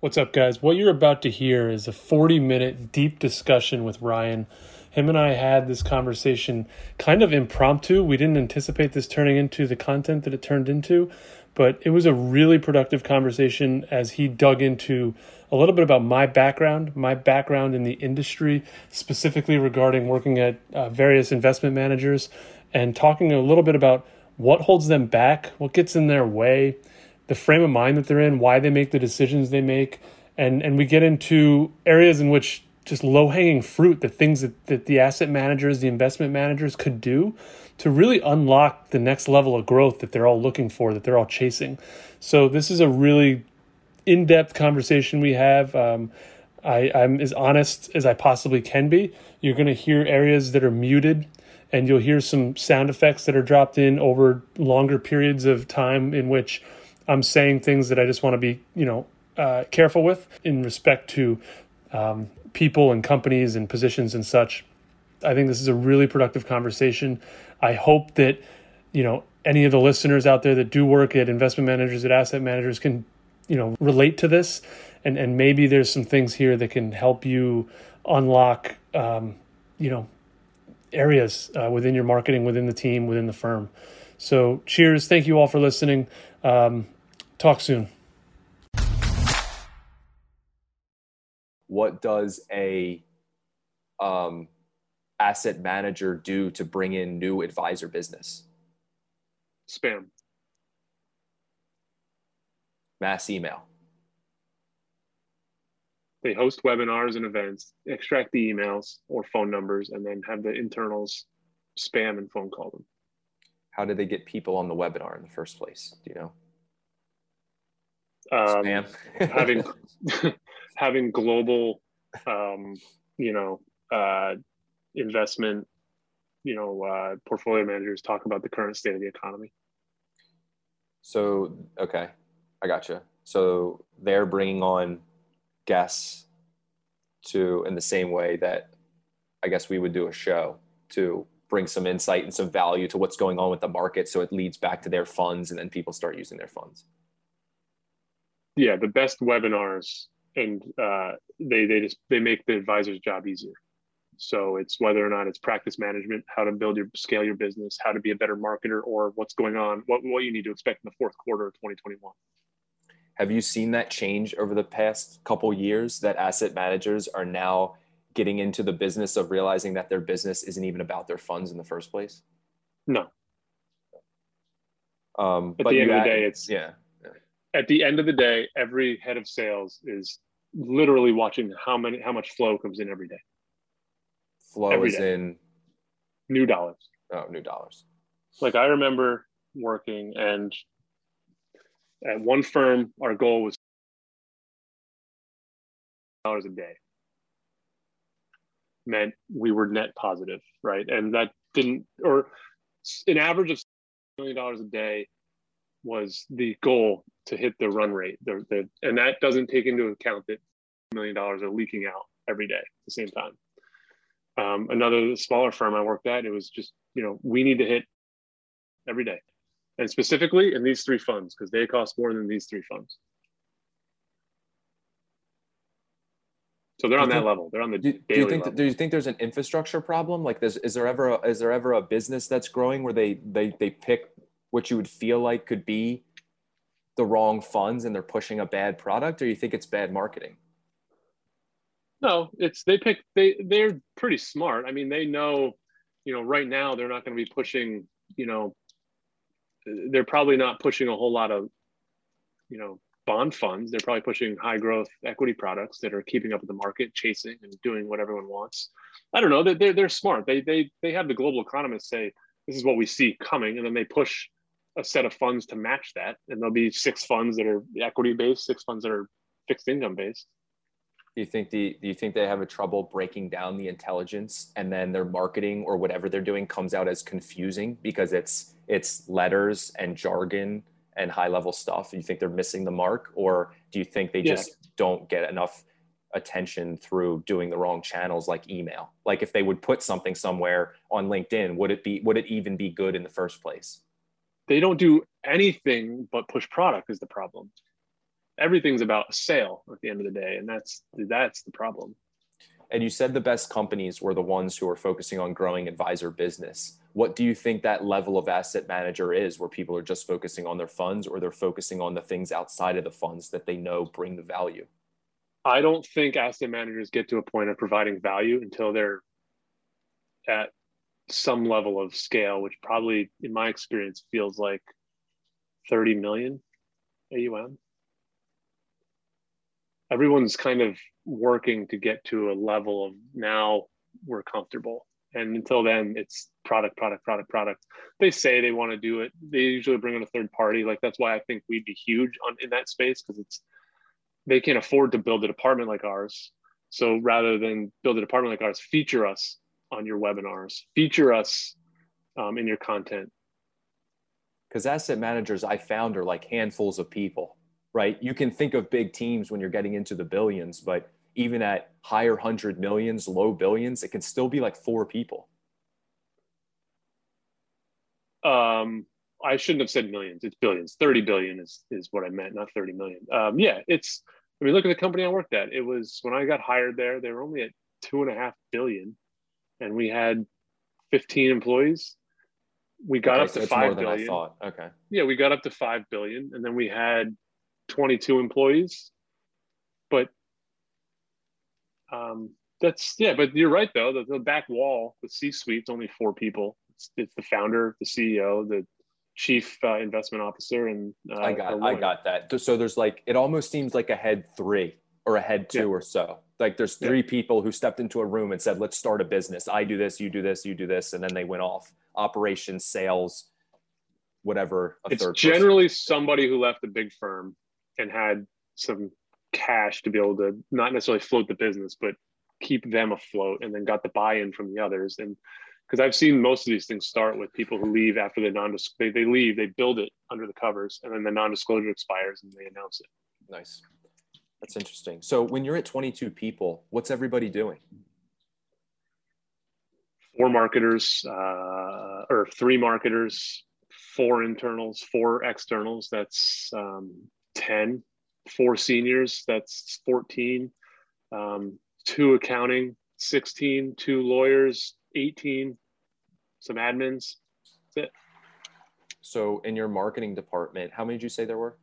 What's up, guys? What you're about to hear is a 40 minute deep discussion with Ryan. Him and I had this conversation kind of impromptu. We didn't anticipate this turning into the content that it turned into, but it was a really productive conversation as he dug into a little bit about my background, my background in the industry, specifically regarding working at uh, various investment managers, and talking a little bit about what holds them back, what gets in their way the frame of mind that they're in, why they make the decisions they make, and and we get into areas in which just low hanging fruit, the things that, that the asset managers, the investment managers could do to really unlock the next level of growth that they're all looking for, that they're all chasing. So this is a really in depth conversation we have. Um, I, I'm as honest as I possibly can be. You're going to hear areas that are muted, and you'll hear some sound effects that are dropped in over longer periods of time in which I'm saying things that I just want to be, you know, uh, careful with in respect to um, people and companies and positions and such. I think this is a really productive conversation. I hope that, you know, any of the listeners out there that do work at investment managers, at asset managers can, you know, relate to this. And, and maybe there's some things here that can help you unlock, um, you know, areas uh, within your marketing, within the team, within the firm. So, cheers. Thank you all for listening. Um, Talk soon. What does a um, asset manager do to bring in new advisor business? Spam. Mass email. They host webinars and events, extract the emails or phone numbers, and then have the internals spam and phone call them. How do they get people on the webinar in the first place? Do you know? Um, having having global, um, you know, uh, investment, you know, uh, portfolio managers talk about the current state of the economy. So okay, I gotcha. So they're bringing on guests to in the same way that I guess we would do a show to bring some insight and some value to what's going on with the market so it leads back to their funds and then people start using their funds yeah the best webinars and uh, they they just they make the advisor's job easier. So it's whether or not it's practice management how to build your scale your business how to be a better marketer or what's going on what, what you need to expect in the fourth quarter of 2021 have you seen that change over the past couple years that asset managers are now getting into the business of realizing that their business isn't even about their funds in the first place? No. Um, at the end of the day it's yeah at the end of the day, every head of sales is literally watching how many how much flow comes in every day. Flow every is day. in new dollars. Oh, new dollars. Like I remember working and at one firm, our goal was dollars a day. Meant we were net positive, right? And that didn't or an average of million dollars a day was the goal to hit the run rate. The, the, and that doesn't take into account that million dollars are leaking out every day at the same time. Um, another smaller firm I worked at, it was just, you know, we need to hit every day. And specifically in these three funds, because they cost more than these three funds. So they're on that level. They're on the do, do you think level. do you think there's an infrastructure problem? Like, there's, is there ever a, is there ever a business that's growing where they they they pick what you would feel like could be the wrong funds and they're pushing a bad product or you think it's bad marketing? No it's they pick they they're pretty smart. I mean they know you know right now they're not going to be pushing you know they're probably not pushing a whole lot of you know bond funds. They're probably pushing high growth equity products that are keeping up with the market chasing and doing what everyone wants. I don't know they're, they're smart. They they they have the global economists say this is what we see coming and then they push a set of funds to match that, and there'll be six funds that are equity based, six funds that are fixed income based. Do you think the do you think they have a trouble breaking down the intelligence and then their marketing or whatever they're doing comes out as confusing because it's it's letters and jargon and high level stuff? Do you think they're missing the mark, or do you think they just don't get enough attention through doing the wrong channels like email? Like if they would put something somewhere on LinkedIn, would it be would it even be good in the first place? They don't do anything but push product is the problem everything's about a sale at the end of the day, and that's that's the problem. And you said the best companies were the ones who are focusing on growing advisor business. What do you think that level of asset manager is where people are just focusing on their funds or they're focusing on the things outside of the funds that they know bring the value? I don't think asset managers get to a point of providing value until they're at some level of scale, which probably, in my experience, feels like 30 million AUM. Everyone's kind of working to get to a level of now we're comfortable. And until then, it's product, product, product, product. They say they want to do it. They usually bring in a third party. Like that's why I think we'd be huge on in that space because it's they can't afford to build a department like ours. So rather than build a department like ours, feature us on your webinars, feature us um, in your content. Because asset managers I found are like handfuls of people, right? You can think of big teams when you're getting into the billions, but even at higher hundred millions, low billions, it can still be like four people. Um, I shouldn't have said millions. It's billions. 30 billion is, is what I meant, not 30 million. Um, yeah, it's, I mean, look at the company I worked at. It was when I got hired there, they were only at two and a half billion and we had 15 employees. We got okay, up to so 5 billion. I thought. Okay. Yeah, we got up to 5 billion and then we had 22 employees. But um, that's, yeah, but you're right though. The, the back wall, the C suite's only four people. It's, it's the founder, the CEO, the chief uh, investment officer and uh, i got i got that so there's like it almost seems like a head three or a head two yeah. or so like there's three yeah. people who stepped into a room and said let's start a business i do this you do this you do this and then they went off operations sales whatever it's generally person. somebody who left a big firm and had some cash to be able to not necessarily float the business but keep them afloat and then got the buy-in from the others and because I've seen most of these things start with people who leave after the non they, they leave, they build it under the covers, and then the non-disclosure expires and they announce it. Nice. That's interesting. So when you're at 22 people, what's everybody doing? Four marketers, uh, or three marketers, four internals, four externals. That's um, 10. Four seniors. That's 14. Um, two accounting, 16. Two lawyers, 18, some admins. That's it. So in your marketing department, how many did you say there were?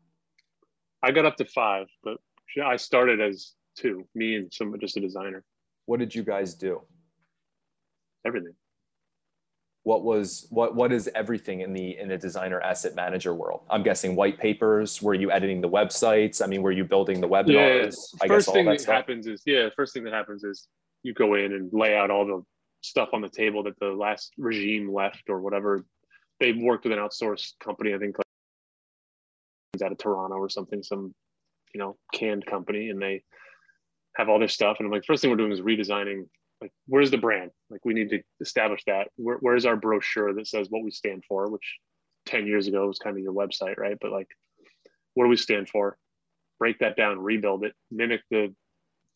I got up to five, but I started as two, me and some just a designer. What did you guys do? Everything. What was what what is everything in the in the designer asset manager world? I'm guessing white papers. Were you editing the websites? I mean, were you building the webinars? Yeah, I first thing that, that happens is yeah. First thing that happens is you go in and lay out all the stuff on the table that the last regime left or whatever. They worked with an outsourced company, I think, like out of Toronto or something, some you know canned company, and they have all their stuff. And I'm like, first thing we're doing is redesigning. Like, where's the brand? Like, we need to establish that. Where, where's our brochure that says what we stand for? Which 10 years ago was kind of your website, right? But like, what do we stand for? Break that down, rebuild it, mimic the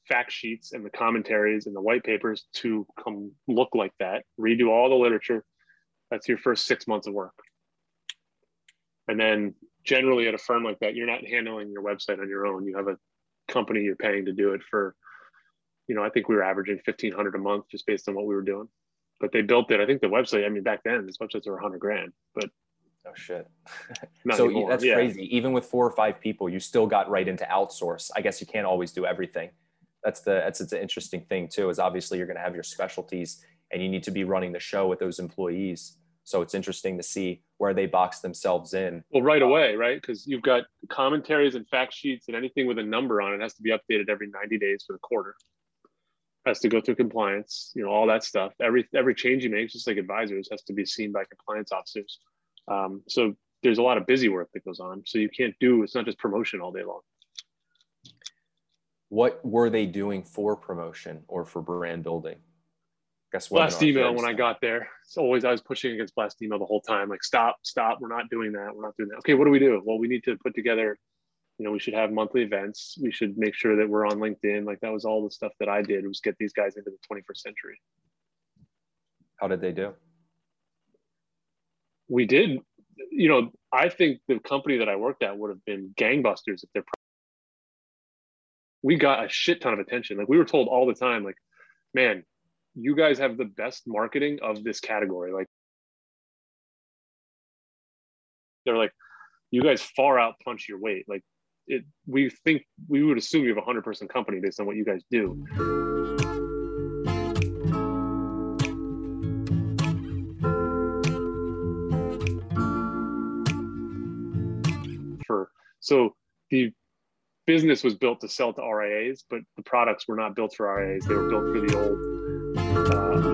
fact sheets and the commentaries and the white papers to come look like that, redo all the literature. That's your first six months of work. And then generally at a firm like that, you're not handling your website on your own. You have a company you're paying to do it for, you know, I think we were averaging 1500 a month just based on what we were doing. But they built it. I think the website, I mean, back then, these websites were 100 grand, but Oh shit. so anymore. that's yeah. crazy. Even with four or five people, you still got right into outsource. I guess you can't always do everything that's the that's it's an interesting thing too is obviously you're going to have your specialties and you need to be running the show with those employees so it's interesting to see where they box themselves in. Well right away right? Because you've got commentaries and fact sheets and anything with a number on it has to be updated every 90 days for the quarter. Has to go through compliance you know all that stuff. Every every change you make just like advisors has to be seen by compliance officers. Um, so there's a lot of busy work that goes on. So you can't do it's not just promotion all day long. What were they doing for promotion or for brand building? Guess blast email when I got there. It's always I was pushing against blast email the whole time. Like, stop, stop. We're not doing that. We're not doing that. Okay, what do we do? Well, we need to put together. You know, we should have monthly events. We should make sure that we're on LinkedIn. Like that was all the stuff that I did was get these guys into the 21st century. How did they do? We did. You know, I think the company that I worked at would have been gangbusters if they're. we got a shit ton of attention. Like we were told all the time, like, man, you guys have the best marketing of this category. Like they're like, you guys far out punch your weight. Like it, we think we would assume you have a hundred person company based on what you guys do. For so the business was built to sell to RIAs, but the products were not built for RIAs. They were built for the old. Uh,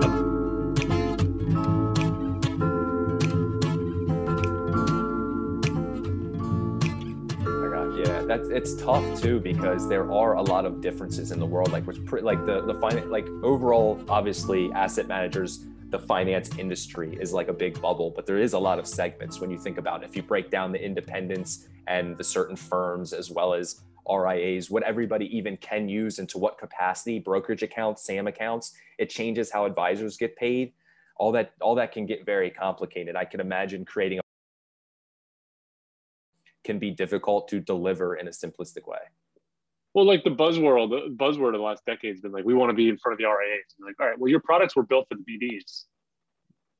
Yeah, that's it's tough too because there are a lot of differences in the world. Like, which like the the fin- like overall, obviously, asset managers, the finance industry is like a big bubble, but there is a lot of segments when you think about it. If you break down the independents and the certain firms as well as RIAs, what everybody even can use and to what capacity, brokerage accounts, SAM accounts, it changes how advisors get paid. All that all that can get very complicated. I can imagine creating a can be difficult to deliver in a simplistic way. Well, like the buzzword, the buzzword of the last decade has been like, we want to be in front of the RIAs. And like, all right, well, your products were built for the BDs.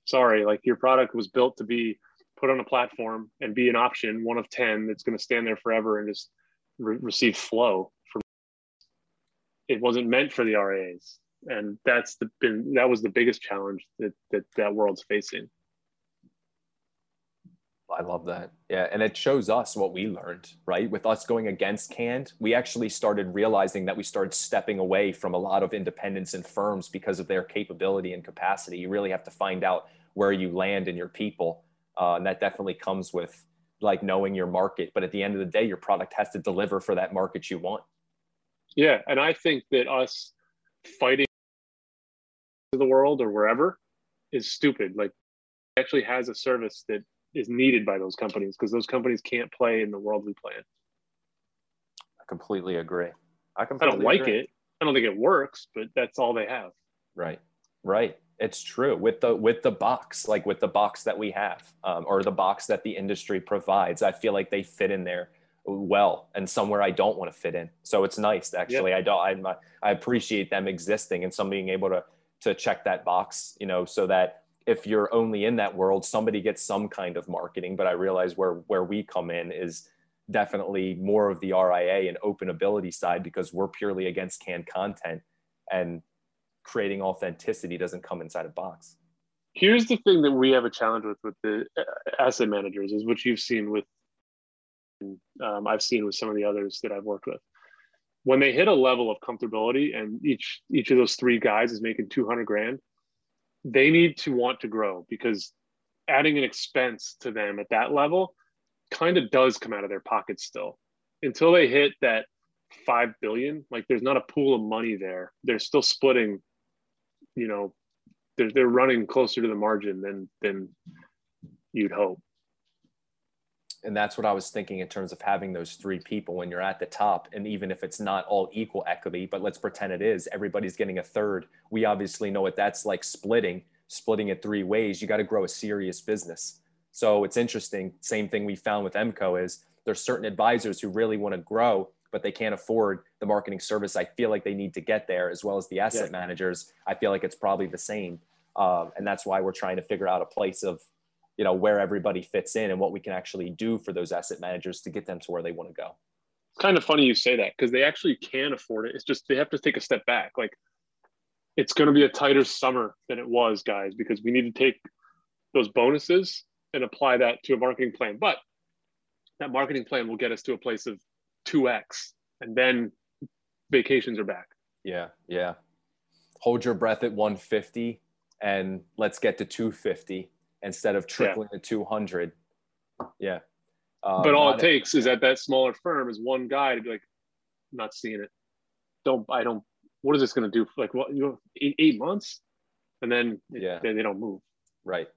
Sorry, like your product was built to be put on a platform and be an option, one of 10 that's going to stand there forever and just re- receive flow from it wasn't meant for the RAs. And that's the been that was the biggest challenge that that, that world's facing. I love that. Yeah. And it shows us what we learned, right? With us going against canned, we actually started realizing that we started stepping away from a lot of independents and firms because of their capability and capacity. You really have to find out where you land in your people. Uh, and that definitely comes with like knowing your market. But at the end of the day, your product has to deliver for that market you want. Yeah. And I think that us fighting the world or wherever is stupid. Like actually has a service that is needed by those companies because those companies can't play in the world we play in. I completely agree. I completely I don't like agree. it. I don't think it works, but that's all they have. Right. Right. It's true with the with the box, like with the box that we have, um, or the box that the industry provides. I feel like they fit in there well, and somewhere I don't want to fit in. So it's nice, actually. Yep. I don't. I I appreciate them existing and some being able to to check that box, you know, so that if you're only in that world, somebody gets some kind of marketing. But I realize where where we come in is definitely more of the RIA and open ability side because we're purely against canned content and creating authenticity doesn't come inside a box. Here's the thing that we have a challenge with with the uh, asset managers is what you've seen with um, I've seen with some of the others that I've worked with. When they hit a level of comfortability and each each of those three guys is making 200 grand, they need to want to grow because adding an expense to them at that level kind of does come out of their pockets still until they hit that 5 billion like there's not a pool of money there they're still splitting you know they're, they're running closer to the margin than than you'd hope and that's what I was thinking in terms of having those three people when you're at the top. And even if it's not all equal equity, but let's pretend it is, everybody's getting a third. We obviously know what that's like splitting, splitting it three ways. You got to grow a serious business. So it's interesting. Same thing we found with MCO is there's certain advisors who really want to grow, but they can't afford the marketing service. I feel like they need to get there, as well as the asset yeah. managers. I feel like it's probably the same. Um, and that's why we're trying to figure out a place of you know where everybody fits in and what we can actually do for those asset managers to get them to where they want to go it's kind of funny you say that because they actually can afford it it's just they have to take a step back like it's going to be a tighter summer than it was guys because we need to take those bonuses and apply that to a marketing plan but that marketing plan will get us to a place of 2x and then vacations are back yeah yeah hold your breath at 150 and let's get to 250 instead of tripling yeah. to 200. Yeah. Um, but all it takes is that that smaller firm is one guy to be like, I'm not seeing it. Don't, I don't, what is this going to do? Like, what, you know, eight, eight months? And then yeah. they, they don't move. Right.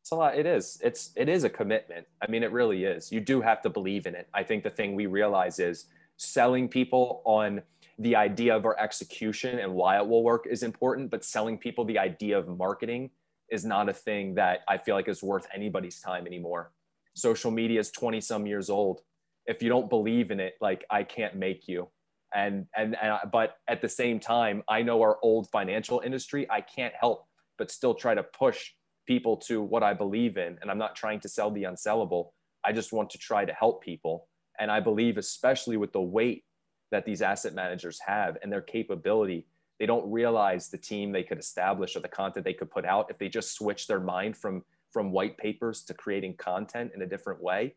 It's a lot. It is. It's, it is a commitment. I mean, it really is. You do have to believe in it. I think the thing we realize is selling people on the idea of our execution and why it will work is important, but selling people the idea of marketing is not a thing that I feel like is worth anybody's time anymore. Social media is 20 some years old. If you don't believe in it, like I can't make you. And, and, and, but at the same time, I know our old financial industry, I can't help but still try to push people to what I believe in. And I'm not trying to sell the unsellable. I just want to try to help people. And I believe, especially with the weight that these asset managers have and their capability, they don't realize the team they could establish or the content they could put out if they just switch their mind from from white papers to creating content in a different way.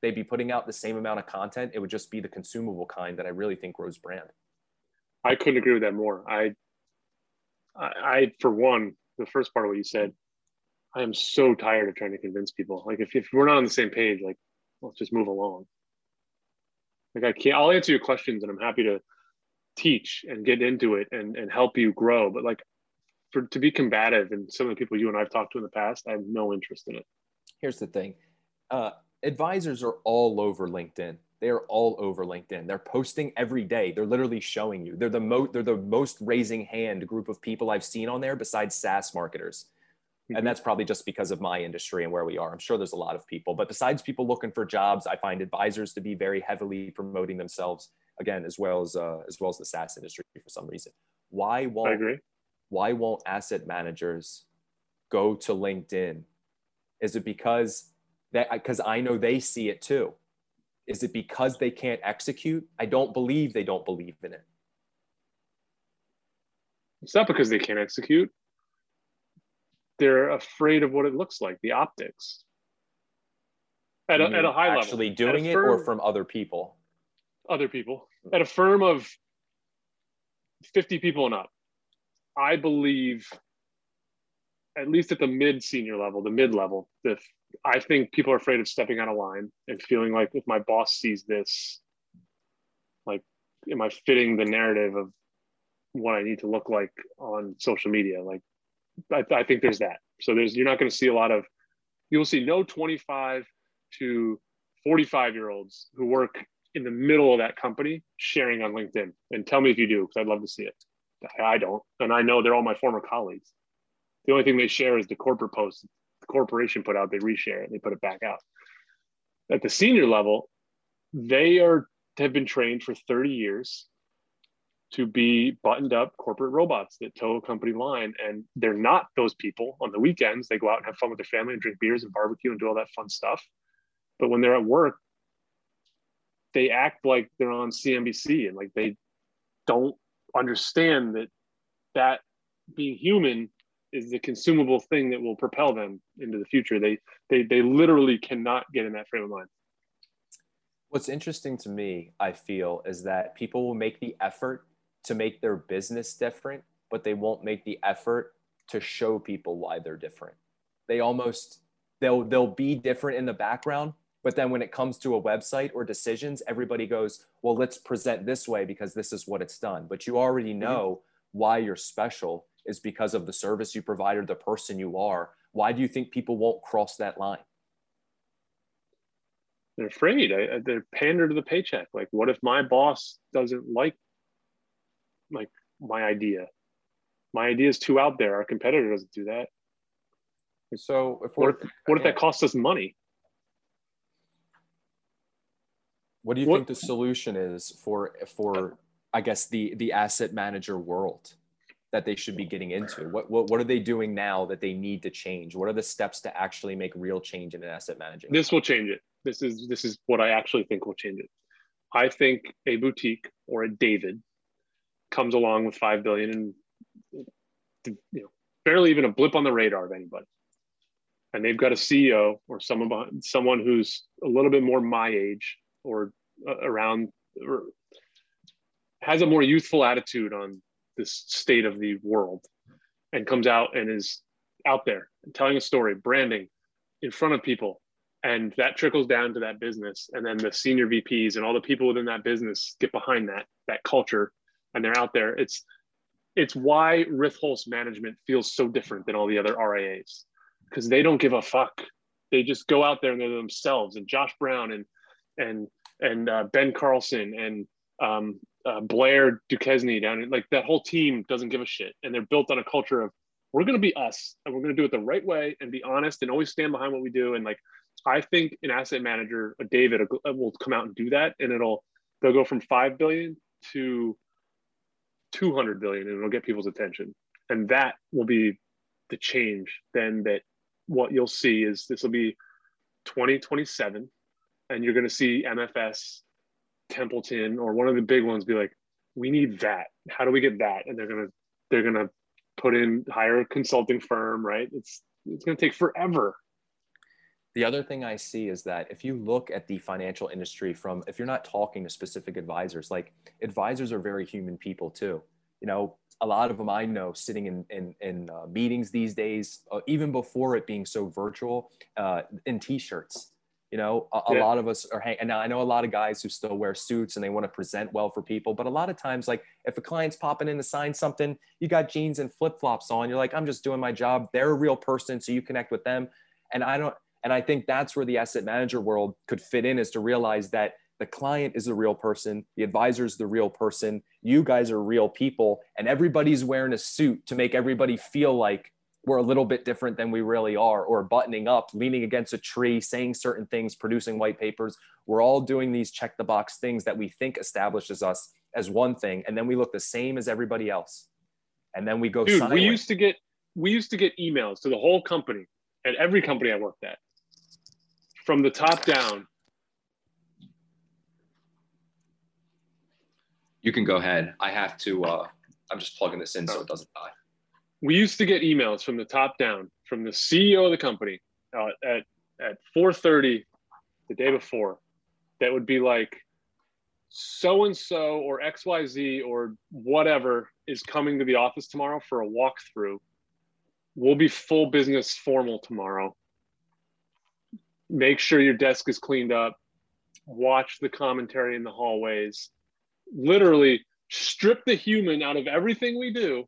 They'd be putting out the same amount of content. It would just be the consumable kind that i really think grows brand. I couldn't agree with that more. I i, I for one the first part of what you said i am so tired of trying to convince people. Like if, if we're not on the same page like let's just move along like I can't, I'll answer your questions and I'm happy to teach and get into it and, and help you grow. But like for to be combative and some of the people you and I've talked to in the past, I have no interest in it. Here's the thing. Uh, advisors are all over LinkedIn. They're all over LinkedIn. They're posting every day. They're literally showing you. They're the most they're the most raising hand group of people I've seen on there besides SaaS marketers. Mm-hmm. And that's probably just because of my industry and where we are. I'm sure there's a lot of people, but besides people looking for jobs, I find advisors to be very heavily promoting themselves again, as well as uh, as well as the SaaS industry for some reason. Why won't I agree. why won't asset managers go to LinkedIn? Is it because that because I know they see it too? Is it because they can't execute? I don't believe they don't believe in it. It's not because they can't execute they're afraid of what it looks like, the optics. At a, at a high actually level. Actually doing it or from other people? Other people. At a firm of 50 people and up, I believe, at least at the mid senior level, the mid level, the, I think people are afraid of stepping out of line and feeling like if my boss sees this, like, am I fitting the narrative of what I need to look like on social media? Like, I, I think there's that. So there's you're not going to see a lot of you'll see no 25 to 45 year olds who work in the middle of that company sharing on LinkedIn. And tell me if you do, because I'd love to see it. I don't, and I know they're all my former colleagues. The only thing they share is the corporate post the corporation put out. They reshare it. They put it back out. At the senior level, they are have been trained for 30 years to be buttoned up corporate robots that toe a company line. And they're not those people on the weekends. They go out and have fun with their family and drink beers and barbecue and do all that fun stuff. But when they're at work, they act like they're on CNBC and like they don't understand that that being human is the consumable thing that will propel them into the future. They they they literally cannot get in that frame of mind. What's interesting to me, I feel, is that people will make the effort to make their business different, but they won't make the effort to show people why they're different. They almost they'll they'll be different in the background, but then when it comes to a website or decisions, everybody goes, "Well, let's present this way because this is what it's done." But you already mm-hmm. know why you're special is because of the service you provide or the person you are. Why do you think people won't cross that line? They're afraid. I, they're pander to the paycheck. Like, what if my boss doesn't like like my idea. My idea is too out there. Our competitor doesn't do that. So if what if, what if that costs us money? What do you what, think the solution is for for I guess the the asset manager world that they should be getting into? What, what what are they doing now that they need to change? What are the steps to actually make real change in an asset managing? This will change it. This is this is what I actually think will change it. I think a boutique or a David comes along with five billion and you know barely even a blip on the radar of anybody. And they've got a CEO or someone someone who's a little bit more my age or uh, around or has a more youthful attitude on this state of the world and comes out and is out there telling a story, branding in front of people. And that trickles down to that business. And then the senior VPs and all the people within that business get behind that, that culture and they're out there. It's it's why Ritholtz management feels so different than all the other RIAs because they don't give a fuck. They just go out there and they're themselves. And Josh Brown and and and uh, Ben Carlson and um, uh, Blair duQuesnay down in, like that whole team doesn't give a shit, and they're built on a culture of we're going to be us and we're going to do it the right way and be honest and always stand behind what we do. And like I think an asset manager, a David, will come out and do that, and it'll they'll go from five billion to 200 billion and it'll get people's attention. And that will be the change then that what you'll see is this will be 2027 and you're going to see mfs templeton or one of the big ones be like we need that. How do we get that? And they're going to they're going to put in hire a consulting firm right? It's it's going to take forever the other thing I see is that if you look at the financial industry from, if you're not talking to specific advisors, like advisors are very human people too. You know, a lot of them I know sitting in in, in uh, meetings these days, uh, even before it being so virtual, uh, in t-shirts. You know, a, yeah. lot of us are hang- and now I know a lot of guys who still wear suits and they want to present well for people, but a lot of times, like if a client's popping in to sign something, you got jeans and flip flops on. You're like, I'm just doing my job. They're a real person, so you connect with them. And I don't and I think that's where the asset manager world could fit in is to realize that the client is the real person, the advisor is the real person, you guys are real people, and everybody's wearing a suit to make everybody feel like we're a little bit different than we really are, or buttoning up, leaning against a tree, saying certain things, producing white papers. We're all doing these check the box things that we think establishes us as one thing, and then we look the same as everybody else. And then we go. Dude, silent. we used to get we used to get emails to the whole company at every company I worked at from the top down. You can go ahead. I have to. Uh, I'm just plugging this in so it doesn't die. We used to get emails from the top down from the CEO of the company uh, at at 4:30 the day before that would be like so and so or XYZ or whatever is coming to the office tomorrow for a walkthrough. We'll be full business formal tomorrow make sure your desk is cleaned up, watch the commentary in the hallways, literally strip the human out of everything we do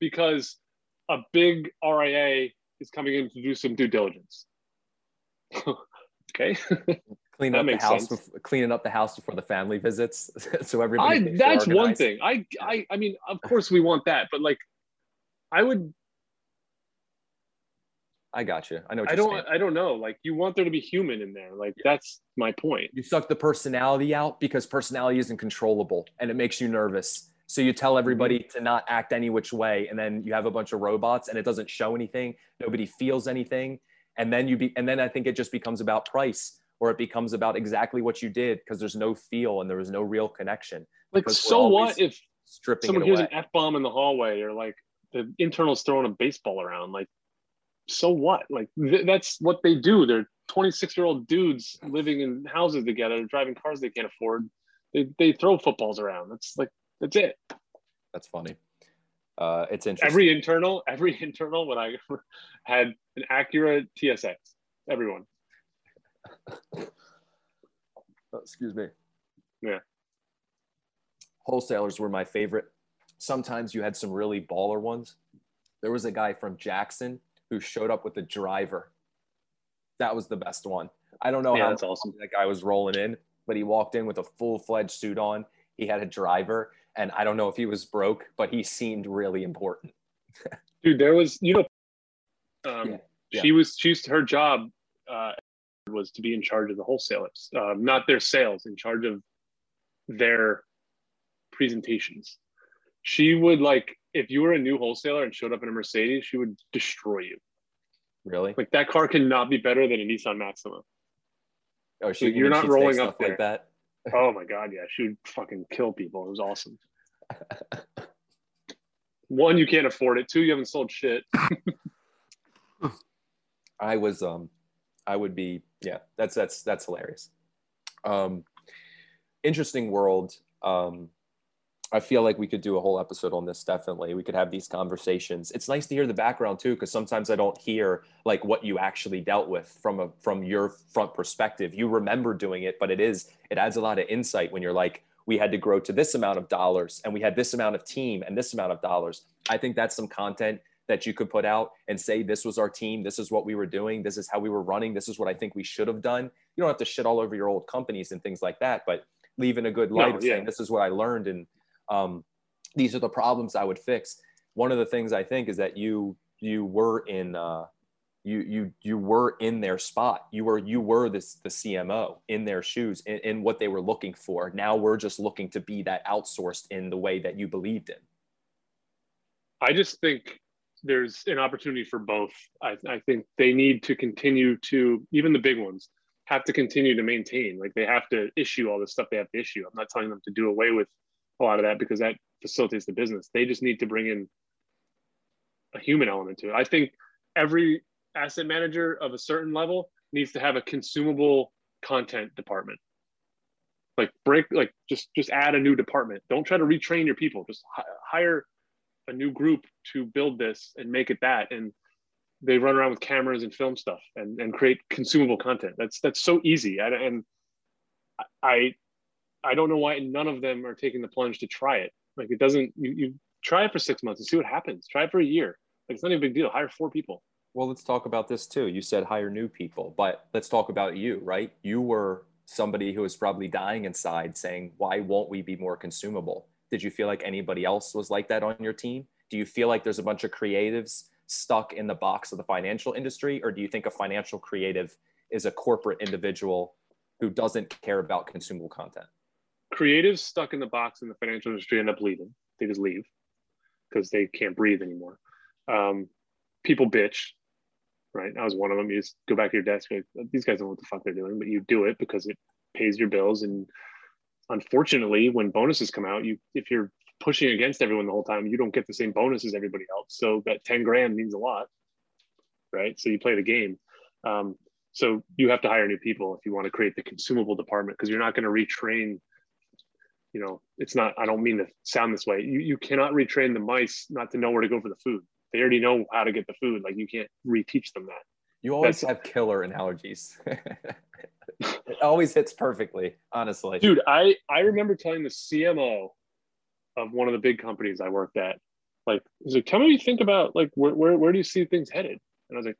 because a big RIA is coming in to do some due diligence. okay. Cleaning up the house, before, cleaning up the house before the family visits, so everybody. that's one thing. I, I, I mean, of course we want that, but like, I would I got you. I know. I don't. Saying. I don't know. Like you want there to be human in there. Like that's my point. You suck the personality out because personality isn't controllable and it makes you nervous. So you tell everybody mm-hmm. to not act any which way, and then you have a bunch of robots, and it doesn't show anything. Nobody feels anything, and then you be, and then I think it just becomes about price, or it becomes about exactly what you did because there's no feel and there was no real connection. Like so, what if stripping someone hears an f bomb in the hallway, or like the internal's throwing a baseball around? Like so what? Like th- that's what they do. They're 26 year old dudes living in houses together, driving cars they can't afford. They, they throw footballs around. That's like that's it. That's funny. Uh, it's interesting. Every internal, every internal when I had an Acura TSX, everyone. oh, excuse me. Yeah. Wholesalers were my favorite. Sometimes you had some really baller ones. There was a guy from Jackson who showed up with a driver. That was the best one. I don't know yeah, how that's awesome. that guy was rolling in, but he walked in with a full fledged suit on. He had a driver, and I don't know if he was broke, but he seemed really important. Dude, there was you know, um, yeah, yeah. she was she's her job uh, was to be in charge of the wholesalers, uh, not their sales, in charge of their presentations. She would like if you were a new wholesaler and showed up in a Mercedes, she would destroy you. Really? Like that car cannot be better than a Nissan Maxima. Oh, she, you're not rolling up there. like that. oh my god, yeah, she would fucking kill people. It was awesome. One, you can't afford it. Two, you haven't sold shit. I was um I would be yeah, that's that's that's hilarious. Um interesting world. Um I feel like we could do a whole episode on this. Definitely, we could have these conversations. It's nice to hear the background too, because sometimes I don't hear like what you actually dealt with from a from your front perspective. You remember doing it, but it is it adds a lot of insight when you're like, we had to grow to this amount of dollars, and we had this amount of team and this amount of dollars. I think that's some content that you could put out and say, this was our team, this is what we were doing, this is how we were running, this is what I think we should have done. You don't have to shit all over your old companies and things like that, but leaving a good light no, yeah. saying, this is what I learned and um, these are the problems I would fix. One of the things I think is that you you were in uh, you you you were in their spot. You were you were this the cmo in their shoes in, in what they were looking for. Now we're just looking to be that outsourced in the way that you believed in. I just think there's an opportunity for both. I, I think they need to continue to even the big ones have to continue to maintain. Like they have to issue all the stuff they have to issue. I'm not telling them to do away with a lot of that because that facilitates the business. They just need to bring in a human element to it. I think every asset manager of a certain level needs to have a consumable content department. Like break like just just add a new department. Don't try to retrain your people. Just hire a new group to build this and make it that. And they run around with cameras and film stuff and, and create consumable content. That's that's so easy. I, and i i don't know why none of them are taking the plunge to try it like it doesn't you, you try it for six months and see what happens try it for a year like it's not even a big deal hire four people well, let's talk about this too. You said hire new people, but let's talk about you, right? You were somebody who was probably dying inside saying, why won't we be more consumable? Did you feel like anybody else was like that on your team? Do you feel like there's a bunch of creatives stuck in the box of the financial industry? Or do you think a financial creative is a corporate individual who doesn't care about consumable content? Creatives stuck in the box in the financial industry end up leaving. They just leave because they can't breathe anymore. Um, people bitch right? I was one of them. You just go back to your desk. Like, These guys don't know what the fuck they're doing, but you do it because it pays your bills. And unfortunately, when bonuses come out, you if you're pushing against everyone the whole time, you don't get the same bonus as everybody else. So that ten grand means a lot, right? So you play the game. Um, so you have to hire new people if you want to create the consumable department because you're not going to retrain. You know, it's not. I don't mean to sound this way. You you cannot retrain the mice not to know where to go for the food they already know how to get the food. Like you can't reteach them that. You always That's, have killer analogies. it always hits perfectly, honestly. Dude, I I remember telling the CMO of one of the big companies I worked at, like, he's like, tell me what you think about like where, where where do you see things headed? And I was like,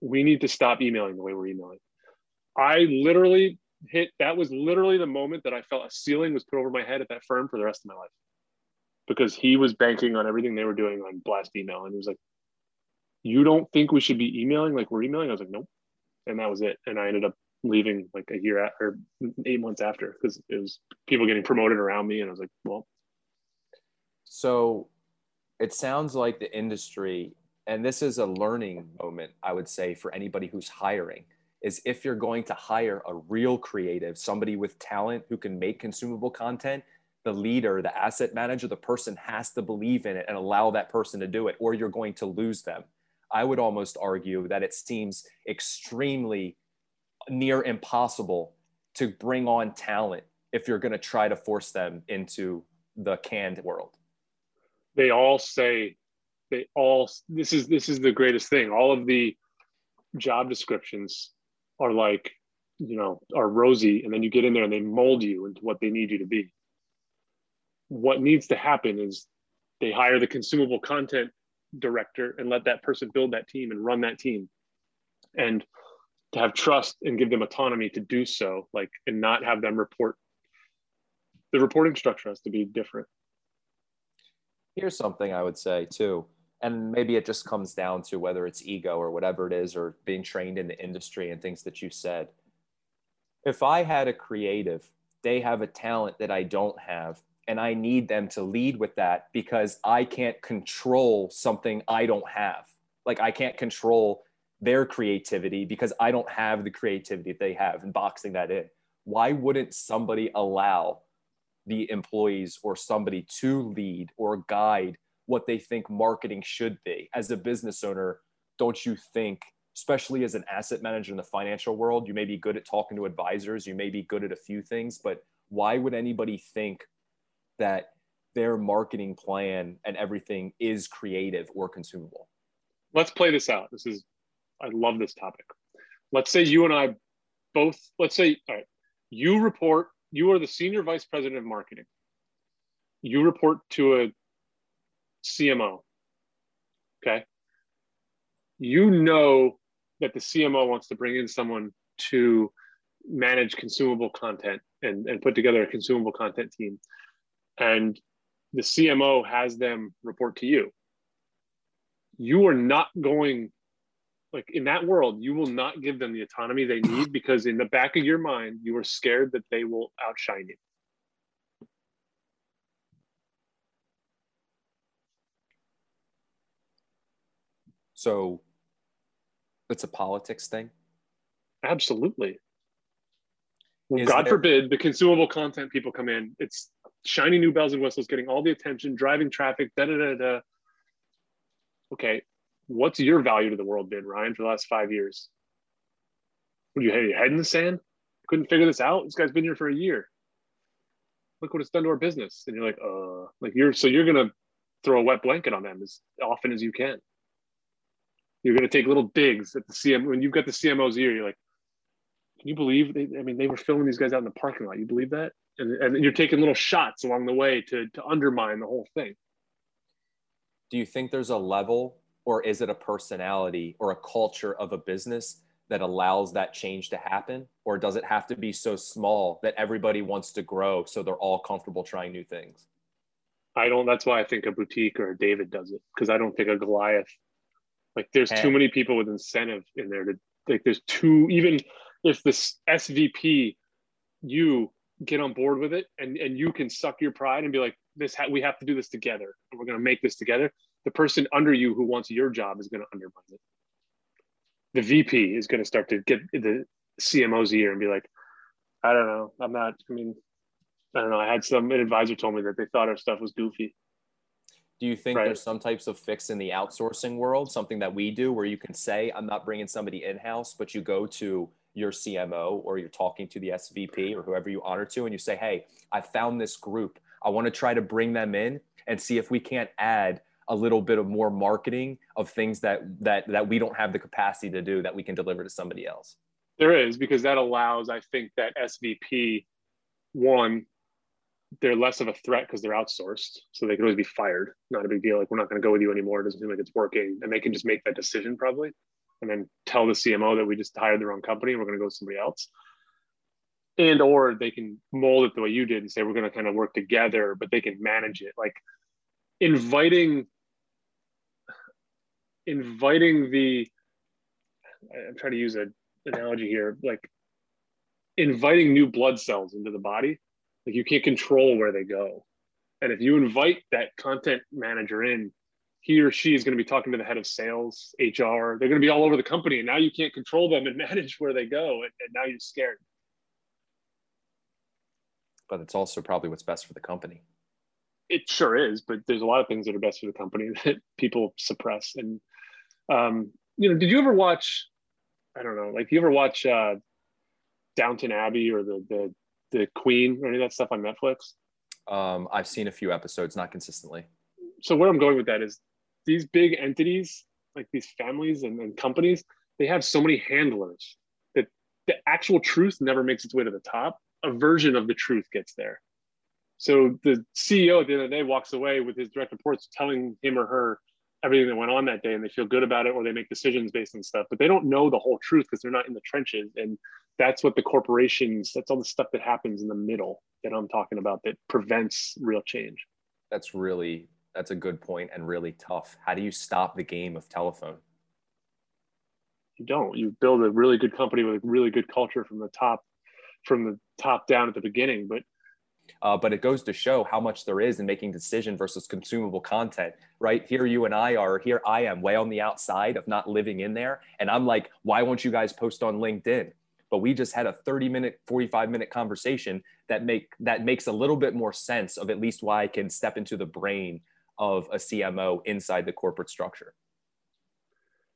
we need to stop emailing the way we're emailing. I literally hit that was literally the moment that I felt a ceiling was put over my head at that firm for the rest of my life because he was banking on everything they were doing on blast email. And he was like, You don't think we should be emailing like we're emailing? I was like, Nope. And that was it. And I ended up leaving like a year at, or eight months after because it was people getting promoted around me. And I was like, Well. So it sounds like the industry, and this is a learning moment, I would say, for anybody who's hiring. Is if you're going to hire a real creative, somebody with talent who can make consumable content, the leader, the asset manager, the person has to believe in it and allow that person to do it, or you're going to lose them. I would almost argue that it seems extremely near impossible to bring on talent if you're going to try to force them into the canned world. They all say they all this is this is the greatest thing. All of the job descriptions are like, you know, are rosy and then you get in there and they mold you into what they need you to be. What needs to happen is they hire the consumable content director and let that person build that team and run that team. And to have trust and give them autonomy to do so like and not have them report the reporting structure has to be different. Here's something i would say too and maybe it just comes down to whether it's ego or whatever it is or being trained in the industry and things that you said if i had a creative they have a talent that i don't have and I need them to lead with that because I can't control something I don't have. Like I can't control their creativity because I don't have the creativity that they have and boxing that in. Why wouldn't somebody allow the employees or somebody to lead or guide what they think marketing should be? As a business owner, don't you think, especially as an asset manager in the financial world, you may be good at talking to advisors, you may be good at a few things, but why would anybody think that their marketing plan and everything is creative or consumable. Let's play this out. This is, I love this topic. Let's say you and I both, let's say, all right, you report, you are the senior vice president of marketing. You report to a CMO. Okay. You know that the CMO wants to bring in someone to manage consumable content and, and put together a consumable content team and the CMO has them report to you. You are not going Like in that world, you will not give them the autonomy they need because in the back of your mind, you are scared that they will outshine you. So it's a politics thing. Absolutely. Well, God there- forbid the consumable content people come in. It's shiny new bells and whistles, getting all the attention, driving traffic, da da da da. Okay, what's your value to the world been, Ryan, for the last five years? Would you have your head in the sand? Couldn't figure this out? This guy's been here for a year. Look what it's done to our business. And you're like, uh, like you're so you're gonna throw a wet blanket on them as often as you can. You're gonna take little digs at the CM when you've got the CMO's ear. You're like, can you believe? They, I mean, they were filming these guys out in the parking lot. You believe that? And and you're taking little shots along the way to to undermine the whole thing. Do you think there's a level or is it a personality or a culture of a business that allows that change to happen? Or does it have to be so small that everybody wants to grow so they're all comfortable trying new things? I don't. That's why I think a boutique or a David does it because I don't think a Goliath. Like, there's too many people with incentive in there to like. There's too even if this SVP, you get on board with it and and you can suck your pride and be like, this ha- we have to do this together and we're gonna make this together. The person under you who wants your job is gonna undermine it. The VP is gonna start to get the CMO's ear and be like, I don't know. I'm not. I mean, I don't know. I had some an advisor told me that they thought our stuff was goofy. Do you think Right. there's some types of fix in the outsourcing world, something that we do where you can say, I'm not bringing somebody in house, but you go to your CMO or you're talking to the SVP or whoever you honor to, and you say, Hey, I found this group. I want to try to bring them in and see if we can't add a little bit of more marketing of things that that that we don't have the capacity to do that we can deliver to somebody else. There is because that allows, I think, that SVP one, they're less of a threat because they're outsourced, so they can always be fired. Not a big deal. Like we're not going to go with you anymore. It doesn't seem like it's working, and they can just make that decision probably, and then tell the CMO that we just hired the wrong company and we're going to go with somebody else. And or they can mold it the way you did and say we're going to kind of work together, but they can manage it. Like inviting, inviting the. I'm trying to use an analogy here, like inviting new blood cells into the body. Like you can't control where they go. And if you invite that content manager in, he or she is going to be talking to the head of sales, HR. They're going to be all over the company. And now you can't control them and manage where they go. And, and now you're scared. But it's also probably what's best for the company. It sure is, but there's a lot of things that are best for the company that people suppress. And, um, you know, did you ever watch, I don't know, like, you ever watch uh, Downton Abbey or the, the, the Queen or any of that stuff on Netflix? Um, I've seen a few episodes, not consistently. so where I'm going with that is these big entities, like these families and, and companies, they have so many handlers that the actual truth never makes its way to the top. A version of the truth gets there. So the CEO at the end of the day walks away with his direct reports telling him or her everything that went on that day and they feel good about it or they make decisions based on stuff, but they don't know the whole truth because they're not in the trenches. And that's what the corporations, that's all the stuff that happens in the middle that I'm talking about that prevents real change. That's really that's a good point and really tough. How do you stop the game of telephone? you don't you build a really good company with a really good culture from the top from the top down at the beginning but Uh, but it goes to show how much there is in making decision versus consumable content, right? Here you and I are, here I am way on the outside of not living in there. And I'm like, why won't you guys post on LinkedIn? But we just had a 30 minute, 45 minute conversation that make that makes a little bit more sense of at least why I can step into the brain of a CMO inside the corporate structure.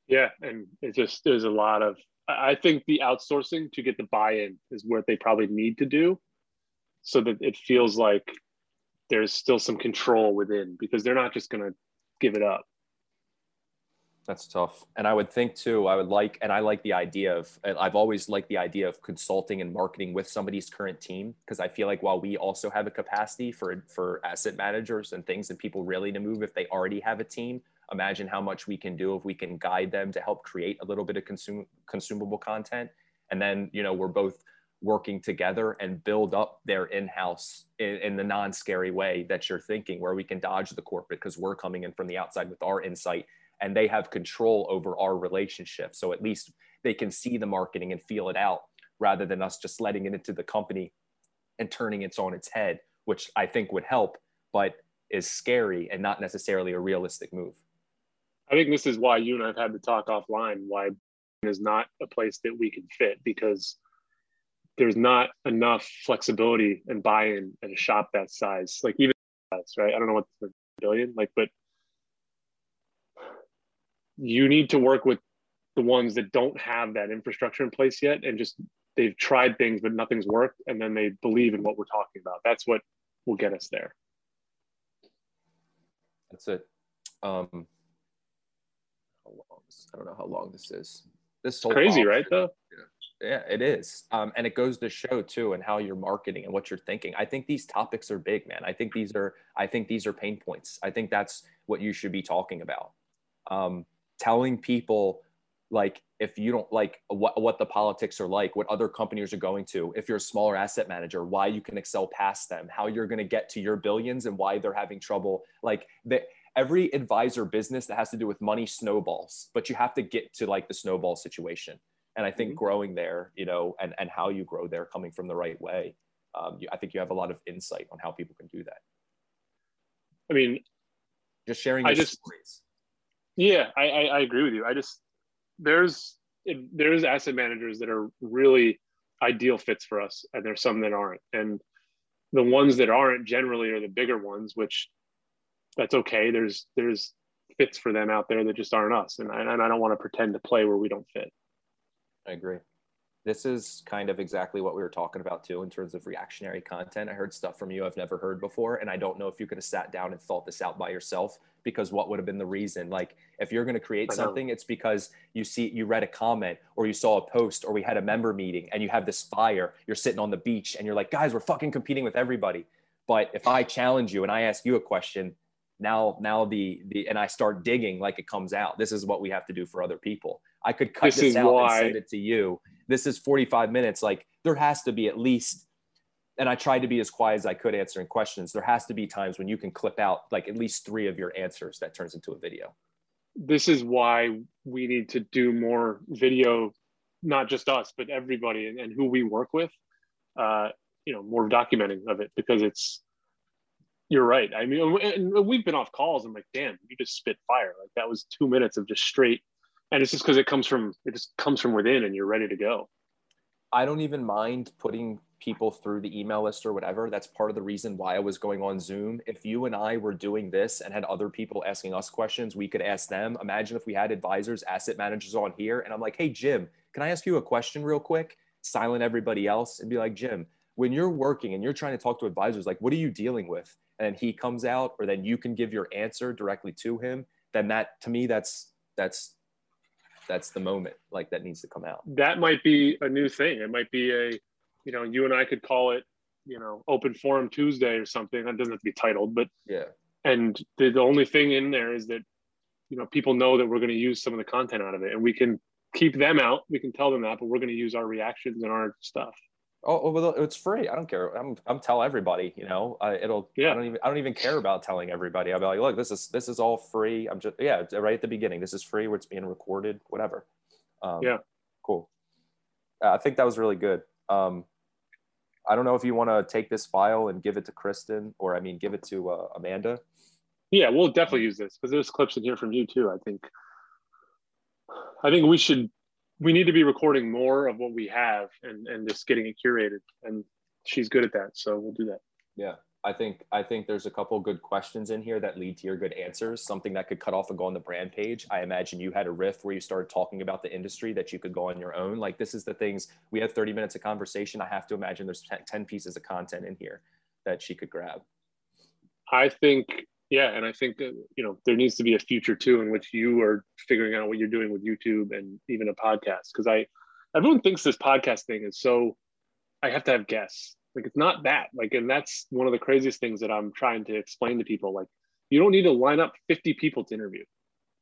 yeah and it just there's a lot of i think the outsourcing to get the buy-in is what they probably need to do so that it feels like there's still some control within because they're not just going to give it up That's tough. And I would think too, I would like, and I like the idea of, I've always liked the idea of consulting and marketing with somebody's current team. Cause I feel like while we also have a capacity for, for asset managers and things and people really to move if they already have a team, imagine how much we can do if we can guide them to help create a little bit of consume, consumable content. And then, you know, we're both working together and build up their in-house in, in the non-scary way that you're thinking where we can dodge the corporate because we're coming in from the outside with our insight and they have control over our relationship. So at least they can see the marketing and feel it out rather than us just letting it into the company and turning it on its head, which I think would help, but is scary and not necessarily a realistic move. I think this is why you and I've had to talk offline why is not a place that we can fit because there's not enough flexibility and buy-in in a shop that size. Like even right? I don't know what the billion like, but you need to work with the ones that don't have that infrastructure in place yet and just they've tried things but nothing's worked and then they believe in what we're talking about. That's what will get us there. That's it. Um how long i don't know how long this is. This whole crazy right though? yeah it is. Um, and it goes to show too and how you're marketing and what you're thinking. I think these topics are big man. I think these are i think these are pain points. I think that's what you should be talking about. Um, telling people like if you don't like what, what the politics are like what other companies are going to if you're a smaller asset manager why you can excel past them how you're going to get to your billions and why they're having trouble. Like that every advisor business that has to do with money snowballs but you have to get to like the snowball situation. And i think mm-hmm. growing there you know and, and how you grow there coming from the right way um, you, i think you have a lot of insight on how people can do that. I mean just sharing I just, stories yeah I, I, I agree with you. I just there's there's asset managers that are really ideal fits for us and there's some that aren't. And the ones that aren't generally are the bigger ones which that's okay. There's there's fits for them out there that just aren't us. And I, and I don't want to pretend to play where we don't fit. I agree. This is kind of exactly what we were talking about too in terms of reactionary content. I heard stuff from you I've never heard before. And I don't know if you could have sat down and thought this out by yourself because what would have been the reason? Like if you're going to create something, it's because you see, you read a comment or you saw a post or we had a member meeting and you have this fire, you're sitting on the beach and you're like, guys, we're fucking competing with everybody. But if I challenge you and I ask you a question, now, now the, the, and I start digging like it comes out. This is what we have to do for other people. I could cut this, this out why... and send it to you this is 45 minutes. Like there has to be at least, and I tried to be as quiet as I could answering questions. There has to be times when you can clip out like at least three of your answers that turns into a video. This is why we need to do more video, not just us, but everybody and, and who we work with. Uh, you know, more documenting of it because it's you're right. I mean, and we've been off calls. I'm like, damn, you just spit fire. Like that was two minutes of just straight and it's just because it comes from it just comes from within and you're ready to go i don't even mind putting people through the email list or whatever that's part of the reason why i was going on zoom. If you and i were doing this and had other people asking us questions we could ask them. Imagine if we had advisors asset managers on here and i'm like hey jim can i ask you a question real quick? Silent everybody else and be like jim when you're working and you're trying to talk to advisors like what are you dealing with? And he comes out or then you can give your answer directly to him. Then that to me that's that's that's the moment like that needs to come out. That might be a new thing. It might be a you know you and i could call it you know open forum tuesday or something that doesn't have to be titled but yeah and the, the only thing in there is that you know people know that we're going to use some of the content out of it and we can keep them out we can tell them that but we're going to use our reactions and our stuff Oh, oh, well, it's free. I don't care. I'm, I'm tell everybody. You know, uh, it'll. Yeah. I don't even. I don't even care about telling everybody. I'll be like, look, this is this is all free. I'm just yeah, right at the beginning. This is free. Where it's being recorded. Whatever. Um, yeah. Cool. Uh, I think that was really good. Um, I don't know if you want to take this file and give it to Kristen, or I mean, give it to uh, Amanda. Yeah, we'll definitely use this because there's clips in here from you too. I think. I think we should we need to be recording more of what we have and and just getting it curated and she's good at that so we'll do that yeah i think i think there's a couple good questions in here that lead to your good answers. Something that could cut off and go on the brand page. I imagine you had a riff where you started talking about the industry that you could go on your own. Like this is the things we have 30 minutes of conversation. I have to imagine there's 10 pieces of content in here that she could grab. I think yeah and i think that you know there needs to be a future too in which you are figuring out what you're doing with youtube and even a podcast. Because i everyone thinks this podcast thing is so i have to have guests like it's not that. Like and that's one of the craziest things that i'm trying to explain to people. Like you don't need to line up 50 people to interview.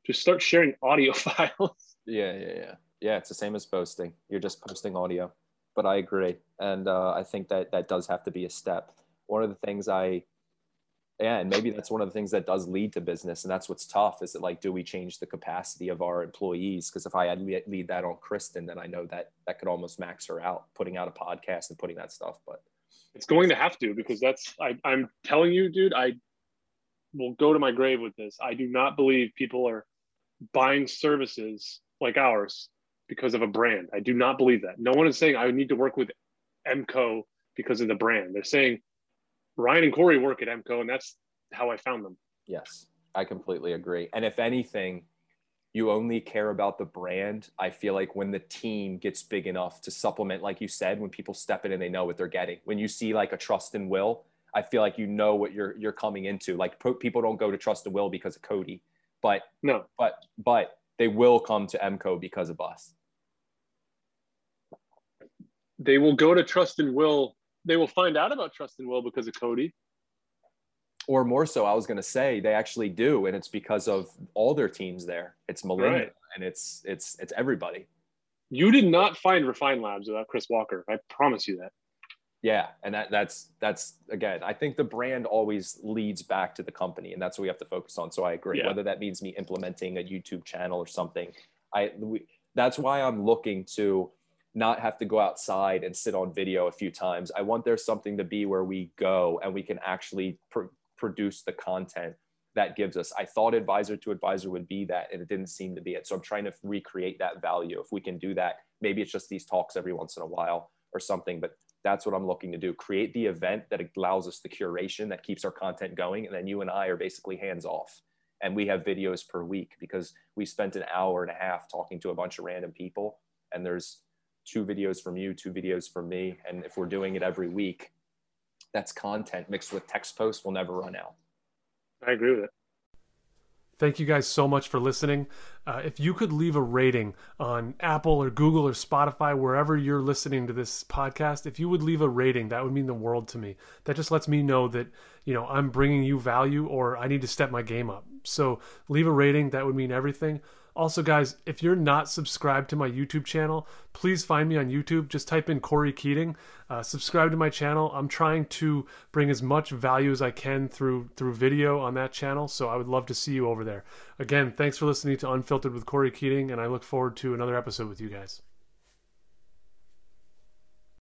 Just start sharing audio files. Yeah yeah yeah. Yeah it's the same as posting. You're just posting audio. But i agree. And uh, i think that that does have to be a step. One of the things i yeah and maybe that's one of the things that does lead to business and that's what's tough is it like do we change the capacity of our employees? Because if i had lead that on kristen then i know that that could almost max her out putting out a podcast and putting that stuff. But it's going to have to because that's I, i'm telling you dude i will go to my grave with this i do not believe people are buying services like ours because of a brand i do not believe that no one is saying i need to work with mco because of the brand they're saying Ryan and Corey work at mco and that's how I found them. Yes, I completely agree. And if anything, you only care about the brand. I feel like when the team gets big enough to supplement, like you said, when people step in and they know what they're getting. When you see like a trust and will, I feel like you know what you're you're coming into. Like pro- people don't go to trust and will because of Cody, but no, but but they will come to MCO because of us. They will go to trust and will they will find out about Trust and Will because of Cody. Or more so, I was going to say they actually do, and it's because of all their teams there. It's Melinda right. and it's it's it's everybody. You did not find Refine Labs without Chris Walker. I promise you that. Yeah, and that that's that's again, I think the brand always leads back to the company, and that's what we have to focus on. So I agree. Yeah. Whether that means me implementing a YouTube channel or something, I we, that's why I'm looking to not have to go outside and sit on video a few times. I want there something to be where we go and we can actually pr- produce the content that gives us. I thought advisor to advisor would be that, and it didn't seem to be it. So I'm trying to recreate that value. If we can do that, maybe it's just these talks every once in a while or something, but that's what I'm looking to do. Create the event that allows us the curation that keeps our content going. And then you and I are basically hands off. And we have videos per week because we spent an hour and a half talking to a bunch of random people. And there's two videos from you, two videos from me. And if we're doing it every week, that's content mixed with text posts will never run out. I agree with it. Thank you guys so much for listening. Uh, if you could leave a rating on Apple or Google or Spotify, wherever you're listening to this podcast, if you would leave a rating, that would mean the world to me. That just lets me know that, you know, I'm bringing you value or I need to step my game up. So leave a rating. That would mean everything. Also, guys, if you're not subscribed to my YouTube channel, please find me on YouTube. Just type in Corey Keating. Uh, subscribe to my channel. I'm trying to bring as much value as I can through through video on that channel. So I would love to see you over there. Again, thanks for listening to Unfiltered with Corey Keating, and I look forward to another episode with you guys.